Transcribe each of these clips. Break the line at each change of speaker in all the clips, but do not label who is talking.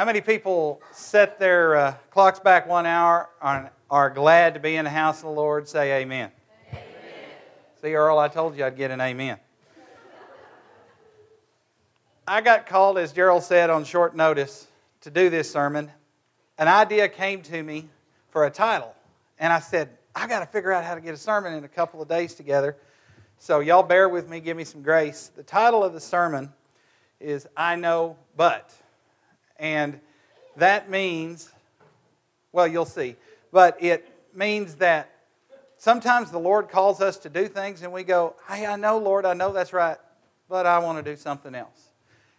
How many people set their uh, clocks back one hour and are glad to be in the house of the Lord? Say amen. amen. See, Earl, I told you I'd get an amen. I got called, as Gerald said, on short notice to do this sermon. An idea came to me for a title, and I said, I got to figure out how to get a sermon in a couple of days together. So, y'all bear with me, give me some grace. The title of the sermon is I Know But. And that means, well, you'll see, but it means that sometimes the Lord calls us to do things and we go, Hey, I know, Lord, I know that's right, but I want to do something else.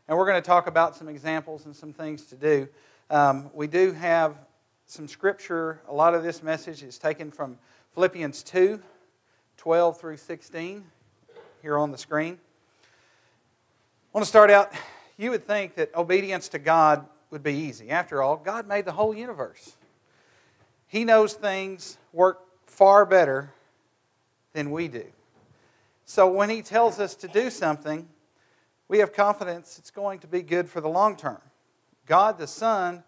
And we're going to talk about some examples and some things to do. Um, we do have some scripture. A lot of this message is taken from Philippians 2 12 through 16 here on the screen. I want to start out you would think that obedience to God would be easy. After all, God made the whole universe. He knows things work far better than we do. So when He tells us to do something, we have confidence it's going to be good for the long term. God the Son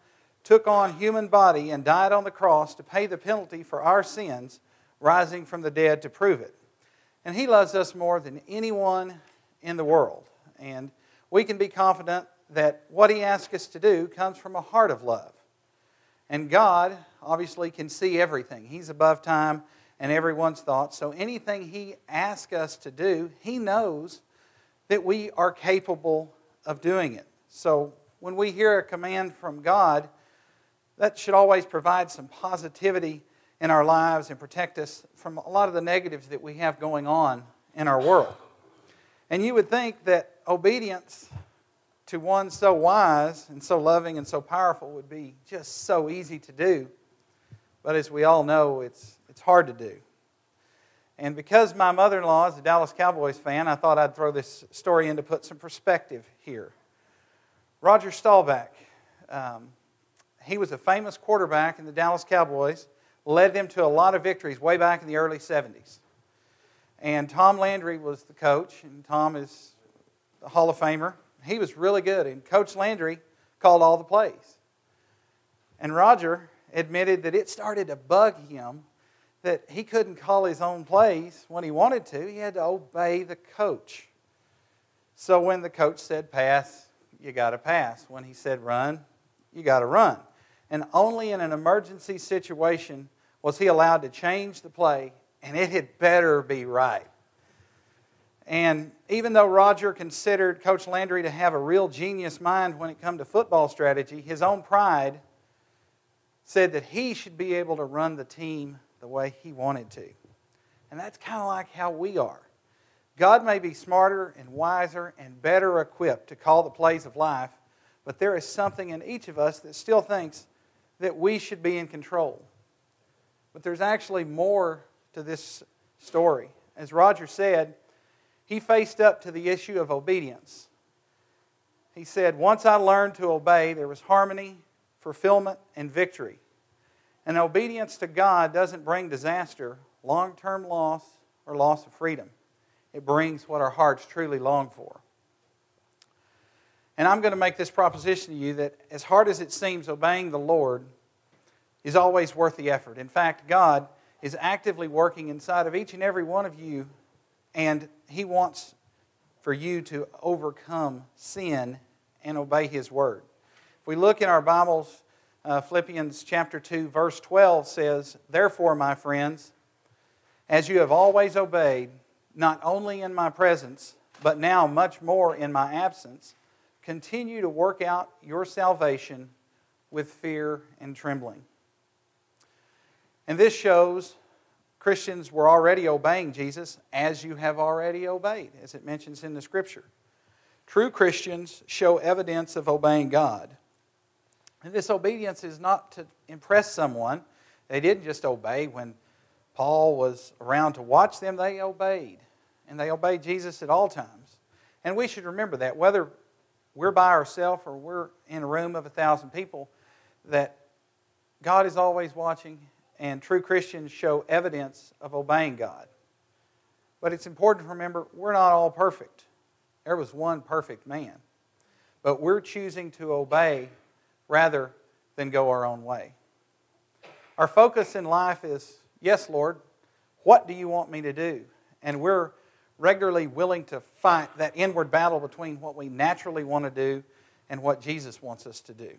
took on human body and died on the cross to pay the penalty for our sins, rising from the dead to prove it. And He loves us more than anyone in the world. And we can be confident that what He asks us to do comes from a heart of love. And God obviously can see everything, He's above time and everyone's thoughts. So anything He asks us to do, He knows that we are capable of doing it. So when we hear a command from God, that should always provide some positivity in our lives and protect us from a lot of the negatives that we have going on in our world. And you would think that obedience to one so wise and so loving and so powerful would be just so easy to do. But as we all know, it's, it's hard to do. And because my mother in law is a Dallas Cowboys fan, I thought I'd throw this story in to put some perspective here. Roger Staubach, um, he was a famous quarterback in the Dallas Cowboys, led them to a lot of victories way back in the early 70s. And Tom Landry was the coach, and Tom is a Hall of Famer. He was really good, and Coach Landry called all the plays. And Roger admitted that it started to bug him that he couldn't call his own plays when he wanted to. He had to obey the coach. So when the coach said pass, you got to pass. When he said run, you got to run. And only in an emergency situation was he allowed to change the play and it had better be right. And even though Roger considered Coach Landry to have a real genius mind when it come to football strategy, his own pride said that he should be able to run the team the way he wanted to. And that's kind of like how we are. God may be smarter and wiser and better equipped to call the plays of life, but there is something in each of us that still thinks that we should be in control. But there's actually more to this story. As Roger said, he faced up to the issue of obedience. He said, Once I learned to obey, there was harmony, fulfillment, and victory. And obedience to God doesn't bring disaster, long term loss, or loss of freedom. It brings what our hearts truly long for. And I'm going to make this proposition to you that as hard as it seems, obeying the Lord is always worth the effort. In fact, God is actively working inside of each and every one of you, and He wants for you to overcome sin and obey His word. If we look in our Bibles, uh, Philippians chapter 2, verse 12 says, Therefore, my friends, as you have always obeyed, not only in my presence, but now much more in my absence, continue to work out your salvation with fear and trembling. And this shows Christians were already obeying Jesus as you have already obeyed, as it mentions in the scripture. True Christians show evidence of obeying God. And this obedience is not to impress someone. They didn't just obey when Paul was around to watch them, they obeyed. And they obeyed Jesus at all times. And we should remember that, whether we're by ourselves or we're in a room of a thousand people, that God is always watching and true Christians show evidence of obeying God. But it's important to remember we're not all perfect. There was one perfect man. But we're choosing to obey rather than go our own way. Our focus in life is yes, Lord, what do you want me to do? And we're regularly willing to fight that inward battle between what we naturally want to do and what Jesus wants us to do.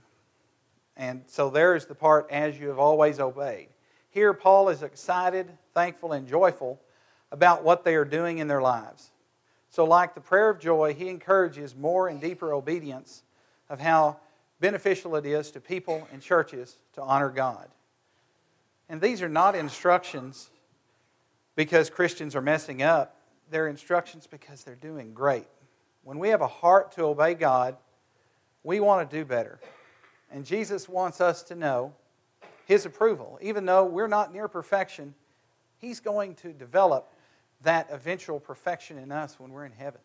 And so there is the part, as you have always obeyed. Here, Paul is excited, thankful, and joyful about what they are doing in their lives. So, like the prayer of joy, he encourages more and deeper obedience of how beneficial it is to people and churches to honor God. And these are not instructions because Christians are messing up, they're instructions because they're doing great. When we have a heart to obey God, we want to do better. And Jesus wants us to know His approval. Even though we're not near perfection, He's going to develop that eventual perfection in us when we're in heaven.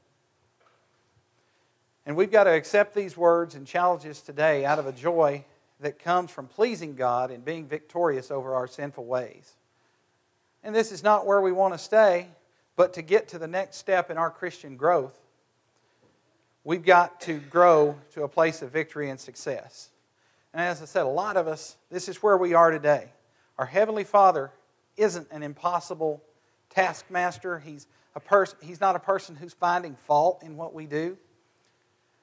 And we've got to accept these words and challenges today out of a joy that comes from pleasing God and being victorious over our sinful ways. And this is not where we want to stay, but to get to the next step in our Christian growth, we've got to grow to a place of victory and success. And as I said, a lot of us, this is where we are today. Our Heavenly Father isn't an impossible taskmaster. He's, a pers- he's not a person who's finding fault in what we do.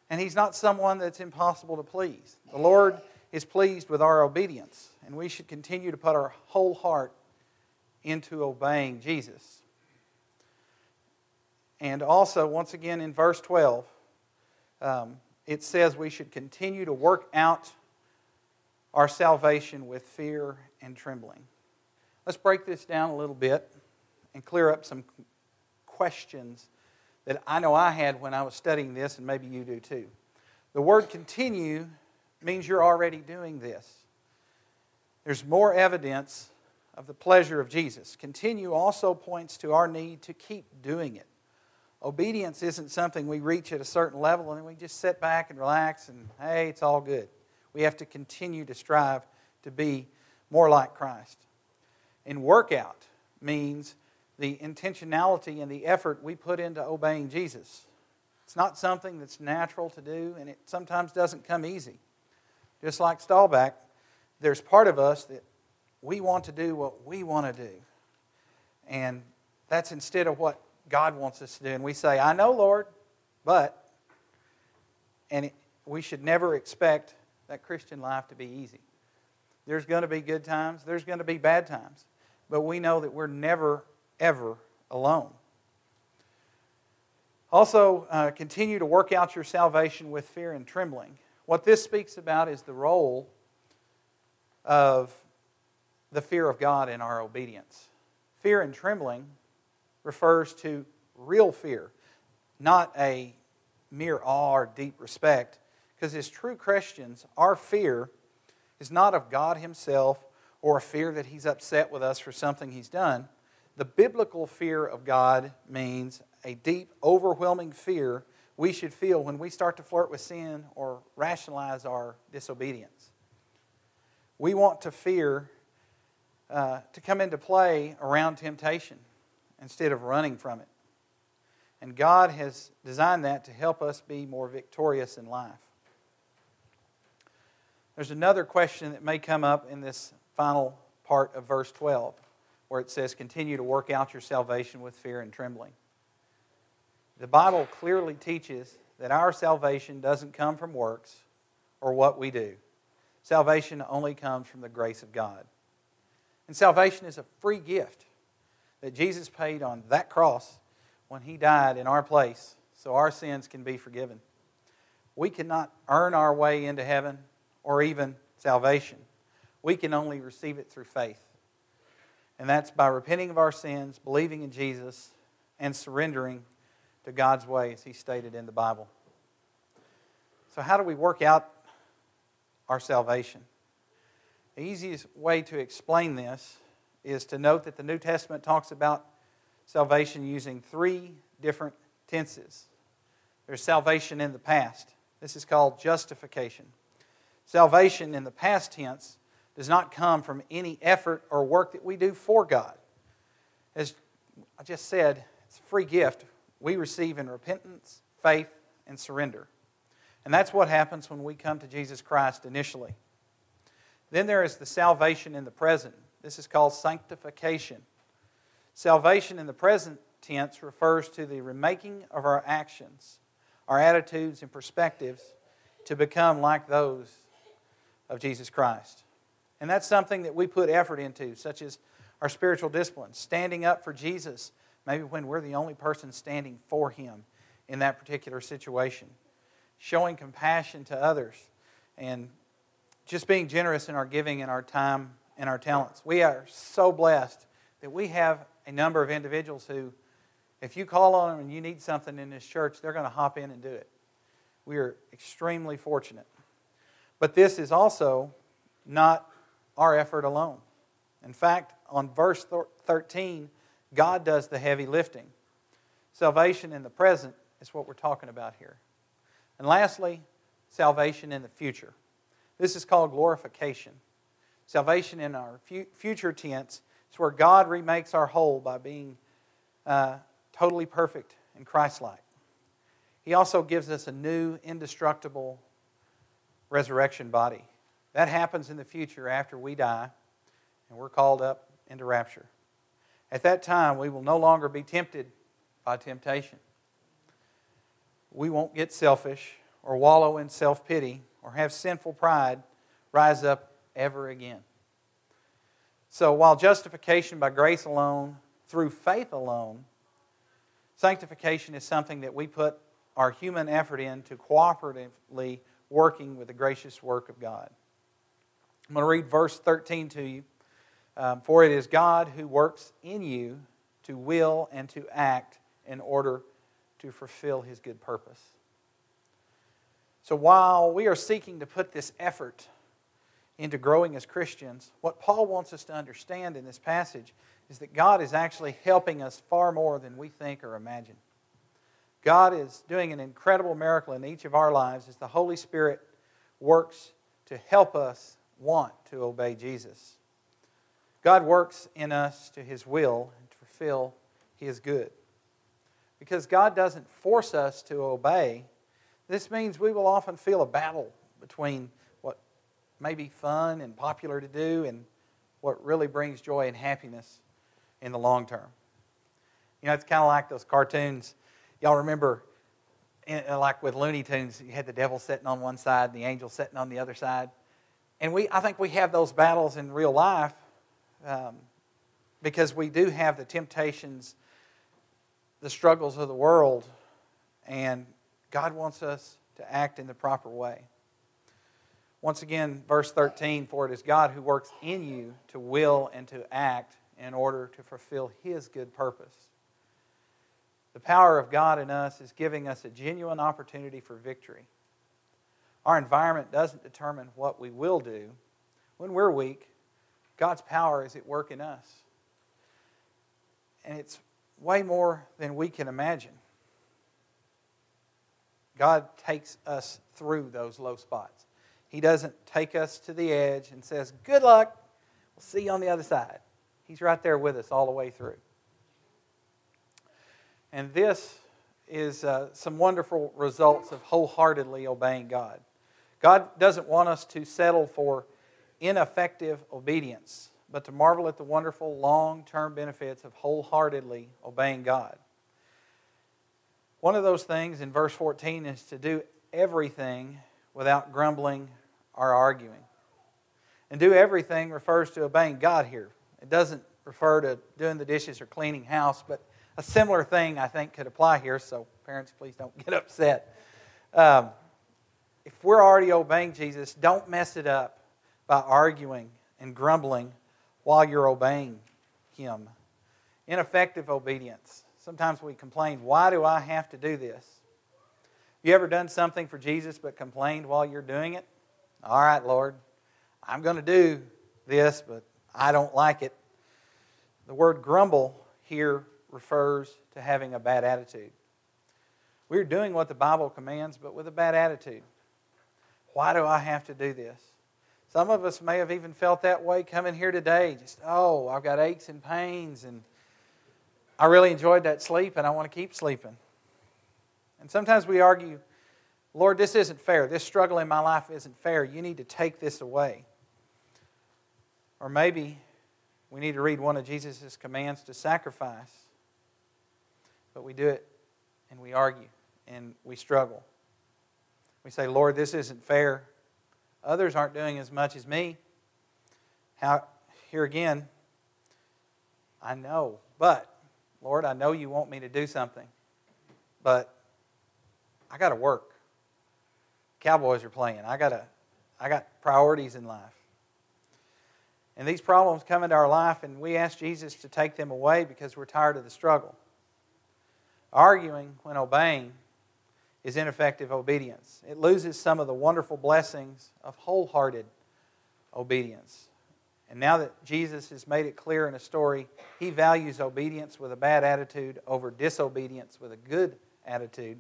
And He's not someone that's impossible to please. The Lord is pleased with our obedience, and we should continue to put our whole heart into obeying Jesus. And also, once again, in verse 12, um, it says we should continue to work out our salvation with fear and trembling. Let's break this down a little bit and clear up some questions that I know I had when I was studying this, and maybe you do too. The word continue means you're already doing this. There's more evidence of the pleasure of Jesus. Continue also points to our need to keep doing it. Obedience isn't something we reach at a certain level and then we just sit back and relax and, hey, it's all good. We have to continue to strive to be more like Christ. And workout means the intentionality and the effort we put into obeying Jesus. It's not something that's natural to do, and it sometimes doesn't come easy. Just like Staubach, there's part of us that we want to do what we want to do. And that's instead of what God wants us to do. And we say, I know, Lord, but, and it, we should never expect that Christian life to be easy. There's going to be good times, there's going to be bad times, but we know that we're never ever alone. Also, uh, continue to work out your salvation with fear and trembling. What this speaks about is the role of the fear of God in our obedience. Fear and trembling refers to real fear, not a mere awe or deep respect. Because as true Christians, our fear is not of God Himself or a fear that He's upset with us for something He's done. The biblical fear of God means a deep, overwhelming fear we should feel when we start to flirt with sin or rationalize our disobedience. We want to fear uh, to come into play around temptation instead of running from it. And God has designed that to help us be more victorious in life. There's another question that may come up in this final part of verse 12 where it says, Continue to work out your salvation with fear and trembling. The Bible clearly teaches that our salvation doesn't come from works or what we do. Salvation only comes from the grace of God. And salvation is a free gift that Jesus paid on that cross when he died in our place so our sins can be forgiven. We cannot earn our way into heaven or even salvation. We can only receive it through faith. And that's by repenting of our sins, believing in Jesus, and surrendering to God's way, as He stated in the Bible. So, how do we work out our salvation? The easiest way to explain this is to note that the New Testament talks about salvation using three different tenses. There's salvation in the past. This is called justification. Salvation in the past tense does not come from any effort or work that we do for God. As I just said, it's a free gift we receive in repentance, faith, and surrender. And that's what happens when we come to Jesus Christ initially. Then there is the salvation in the present. This is called sanctification. Salvation in the present tense refers to the remaking of our actions, our attitudes, and perspectives to become like those of Jesus Christ. And that's something that we put effort into, such as our spiritual disciplines, standing up for Jesus, maybe when we're the only person standing for Him in that particular situation, showing compassion to others, and just being generous in our giving and our time and our talents. We are so blessed that we have a number of individuals who, if you call on them and you need something in this church, they're going to hop in and do it. We are extremely fortunate. But this is also not our effort alone. In fact, on verse 13, God does the heavy lifting. Salvation in the present is what we're talking about here. And lastly, salvation in the future. This is called glorification. Salvation in our future tense is where God remakes our whole by being uh, totally perfect and Christ like. He also gives us a new, indestructible resurrection body. That happens in the future after we die and we're called up into rapture. At that time, we will no longer be tempted by temptation. We won't get selfish or wallow in self pity or have sinful pride rise up ever again. So, while justification by grace alone, through faith alone, sanctification is something that we put our human effort in to cooperatively working with the gracious work of God. I'm going to read verse 13 to you. Um, For it is God who works in you to will and to act in order to fulfill his good purpose. So while we are seeking to put this effort into growing as Christians, what Paul wants us to understand in this passage is that God is actually helping us far more than we think or imagine. God is doing an incredible miracle in each of our lives as the Holy Spirit works to help us want to obey Jesus. God works in us to His will and to fulfill His good. Because God doesn't force us to obey, this means we will often feel a battle between what may be fun and popular to do and what really brings joy and happiness in the long term. You know, it's kind of like those cartoons. Y'all remember, like with Looney Tunes, you had the devil sitting on one side and the angel sitting on the other side. And we, I think we have those battles in real life um, because we do have the temptations, the struggles of the world, and God wants us to act in the proper way. Once again, verse 13 For it is God who works in you to will and to act in order to fulfill His good purpose. The power of God in us is giving us a genuine opportunity for victory. Our environment doesn't determine what we will do. When we're weak, God's power is at work in us. And it's way more than we can imagine. God takes us through those low spots. He doesn't take us to the edge and says, Good luck, we'll see you on the other side. He's right there with us all the way through. And this is uh, some wonderful results of wholeheartedly obeying God. God doesn't want us to settle for ineffective obedience, but to marvel at the wonderful long term benefits of wholeheartedly obeying God. One of those things in verse 14 is to do everything without grumbling or arguing. And do everything refers to obeying God here. It doesn't refer to doing the dishes or cleaning house, but a similar thing I think could apply here, so parents, please don't get upset. Um, if we're already obeying Jesus, don't mess it up by arguing and grumbling while you're obeying Him. Ineffective obedience Sometimes we complain, why do I have to do this? You ever done something for Jesus but complained while you're doing it? All right, Lord, I'm going to do this, but I don't like it. The word grumble here refers to having a bad attitude. We're doing what the Bible commands, but with a bad attitude. Why do I have to do this? Some of us may have even felt that way coming here today. Just, oh, I've got aches and pains and I really enjoyed that sleep and I want to keep sleeping. And sometimes we argue Lord, this isn't fair. This struggle in my life isn't fair. You need to take this away. Or maybe we need to read one of Jesus' commands to sacrifice, but we do it and we argue and we struggle. We say, Lord, this isn't fair. Others aren't doing as much as me. How, here again, I know, but Lord, I know you want me to do something, but I got to work. Cowboys are playing. I got to, I got priorities in life. And these problems come into our life, and we ask Jesus to take them away because we're tired of the struggle. Arguing when obeying is ineffective obedience. It loses some of the wonderful blessings of wholehearted obedience. And now that Jesus has made it clear in a story, he values obedience with a bad attitude over disobedience with a good attitude.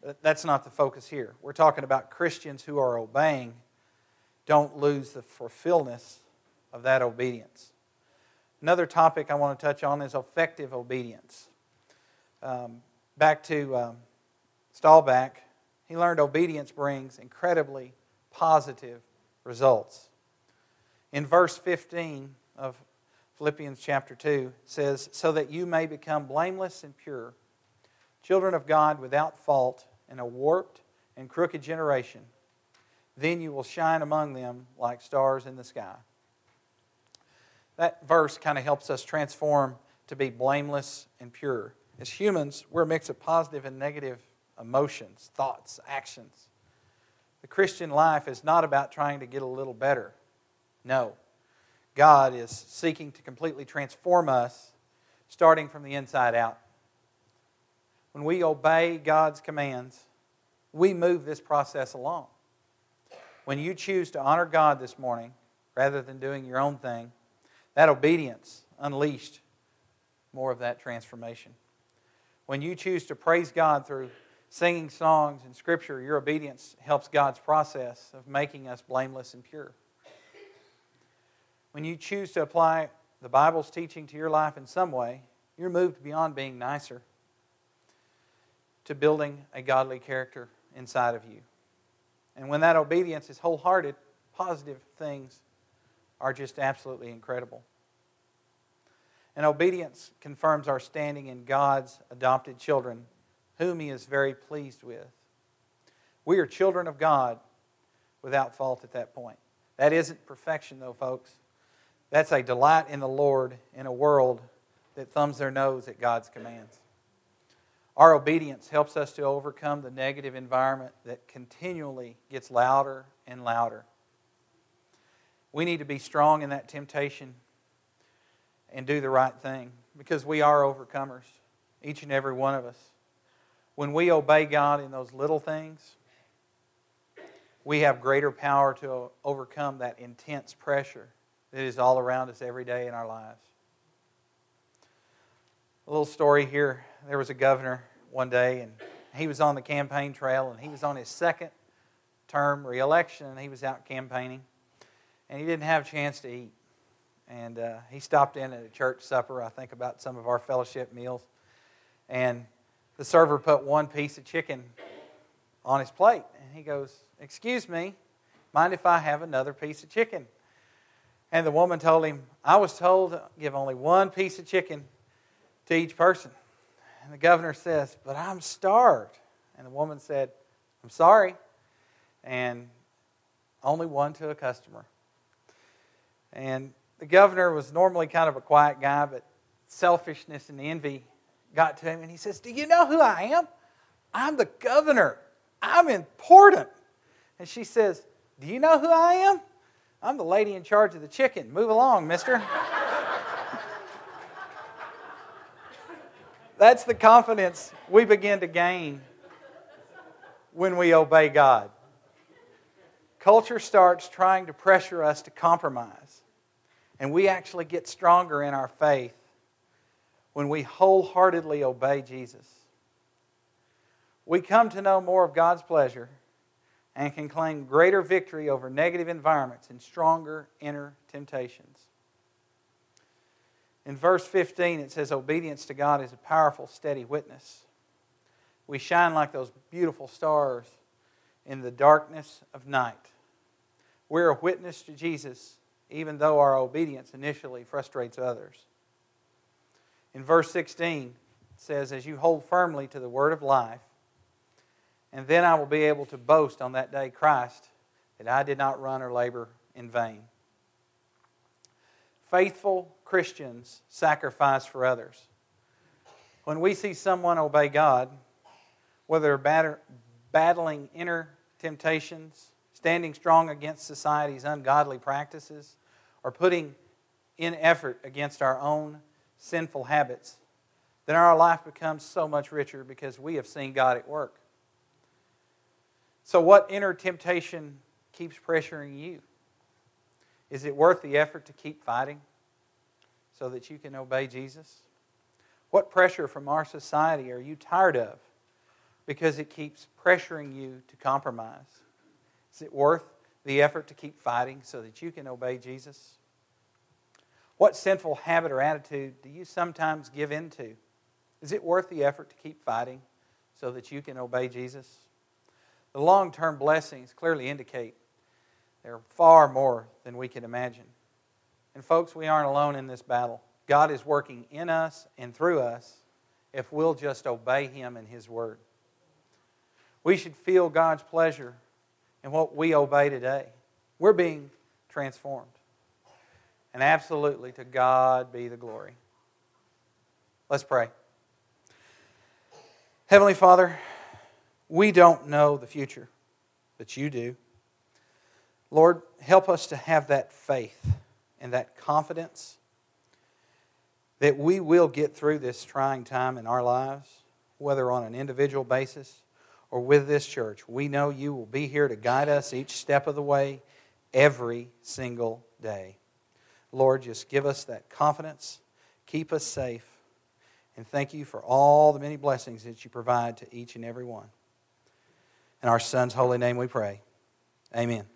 But That's not the focus here. We're talking about Christians who are obeying don't lose the fulfillment of that obedience. Another topic I want to touch on is effective obedience. Um, back to um, he learned obedience brings incredibly positive results. In verse 15 of Philippians chapter 2 says, So that you may become blameless and pure, children of God without fault in a warped and crooked generation then you will shine among them like stars in the sky. That verse kind of helps us transform to be blameless and pure. As humans, we're a mix of positive and negative emotions, thoughts, actions. The Christian life is not about trying to get a little better. No. God is seeking to completely transform us, starting from the inside out. When we obey God's commands, we move this process along. When you choose to honor God this morning rather than doing your own thing, that obedience unleashed more of that transformation. When you choose to praise God through singing songs and scripture, your obedience helps God's process of making us blameless and pure. When you choose to apply the Bible's teaching to your life in some way, you're moved beyond being nicer to building a godly character inside of you. And when that obedience is wholehearted, positive things are just absolutely incredible. And obedience confirms our standing in God's adopted children, whom He is very pleased with. We are children of God without fault at that point. That isn't perfection, though, folks. That's a delight in the Lord in a world that thumbs their nose at God's commands. Our obedience helps us to overcome the negative environment that continually gets louder and louder. We need to be strong in that temptation and do the right thing because we are overcomers, each and every one of us. When we obey God in those little things, we have greater power to overcome that intense pressure that is all around us every day in our lives. A little story here there was a governor one day, and he was on the campaign trail, and he was on his second term reelection, and he was out campaigning, and he didn't have a chance to eat. And uh, he stopped in at a church supper, I think about some of our fellowship meals, and the server put one piece of chicken on his plate, and he goes, Excuse me, mind if I have another piece of chicken? And the woman told him, I was told to give only one piece of chicken to each person. And the governor says, But I'm starved. And the woman said, I'm sorry. And only one to a customer. And the governor was normally kind of a quiet guy, but selfishness and envy got to him. And he says, Do you know who I am? I'm the governor. I'm important. And she says, Do you know who I am? I'm the lady in charge of the chicken. Move along, mister. That's the confidence we begin to gain when we obey God. Culture starts trying to pressure us to compromise, and we actually get stronger in our faith when we wholeheartedly obey Jesus. We come to know more of God's pleasure and can claim greater victory over negative environments and stronger inner temptations. In verse 15, it says, Obedience to God is a powerful, steady witness. we shine like those beautiful stars in the darkness of night. We're a witness to Jesus, even though our obedience initially frustrates others. In verse 16, it says, As you hold firmly to the word of life, and then I will be able to boast on that day, Christ, that I did not run or labor in vain. Faithful Christians sacrifice for others. When we see someone obey God, whether battling inner temptations, standing strong against society's ungodly practices, or putting in effort against our own sinful habits, then our life becomes so much richer because we have seen God at work. So, what inner temptation keeps pressuring you? Is it worth the effort to keep fighting so that you can obey Jesus? What pressure from our society are you tired of because it keeps pressuring you to compromise? Is it worth the effort to keep fighting so that you can obey Jesus? What sinful habit or attitude do you sometimes give into? Is it worth the effort to keep fighting so that you can obey Jesus? The long term blessings clearly indicate they're far more than we can imagine. And, folks, we aren't alone in this battle. God is working in us and through us if we'll just obey Him and His Word. We should feel God's pleasure in what we obey today. We're being transformed. And absolutely, to God be the glory. Let's pray. Heavenly Father, we don't know the future, but you do. Lord, help us to have that faith and that confidence that we will get through this trying time in our lives, whether on an individual basis or with this church. We know you will be here to guide us each step of the way, every single day. Lord, just give us that confidence, keep us safe, and thank you for all the many blessings that you provide to each and every one. In our Son's holy name we pray. Amen.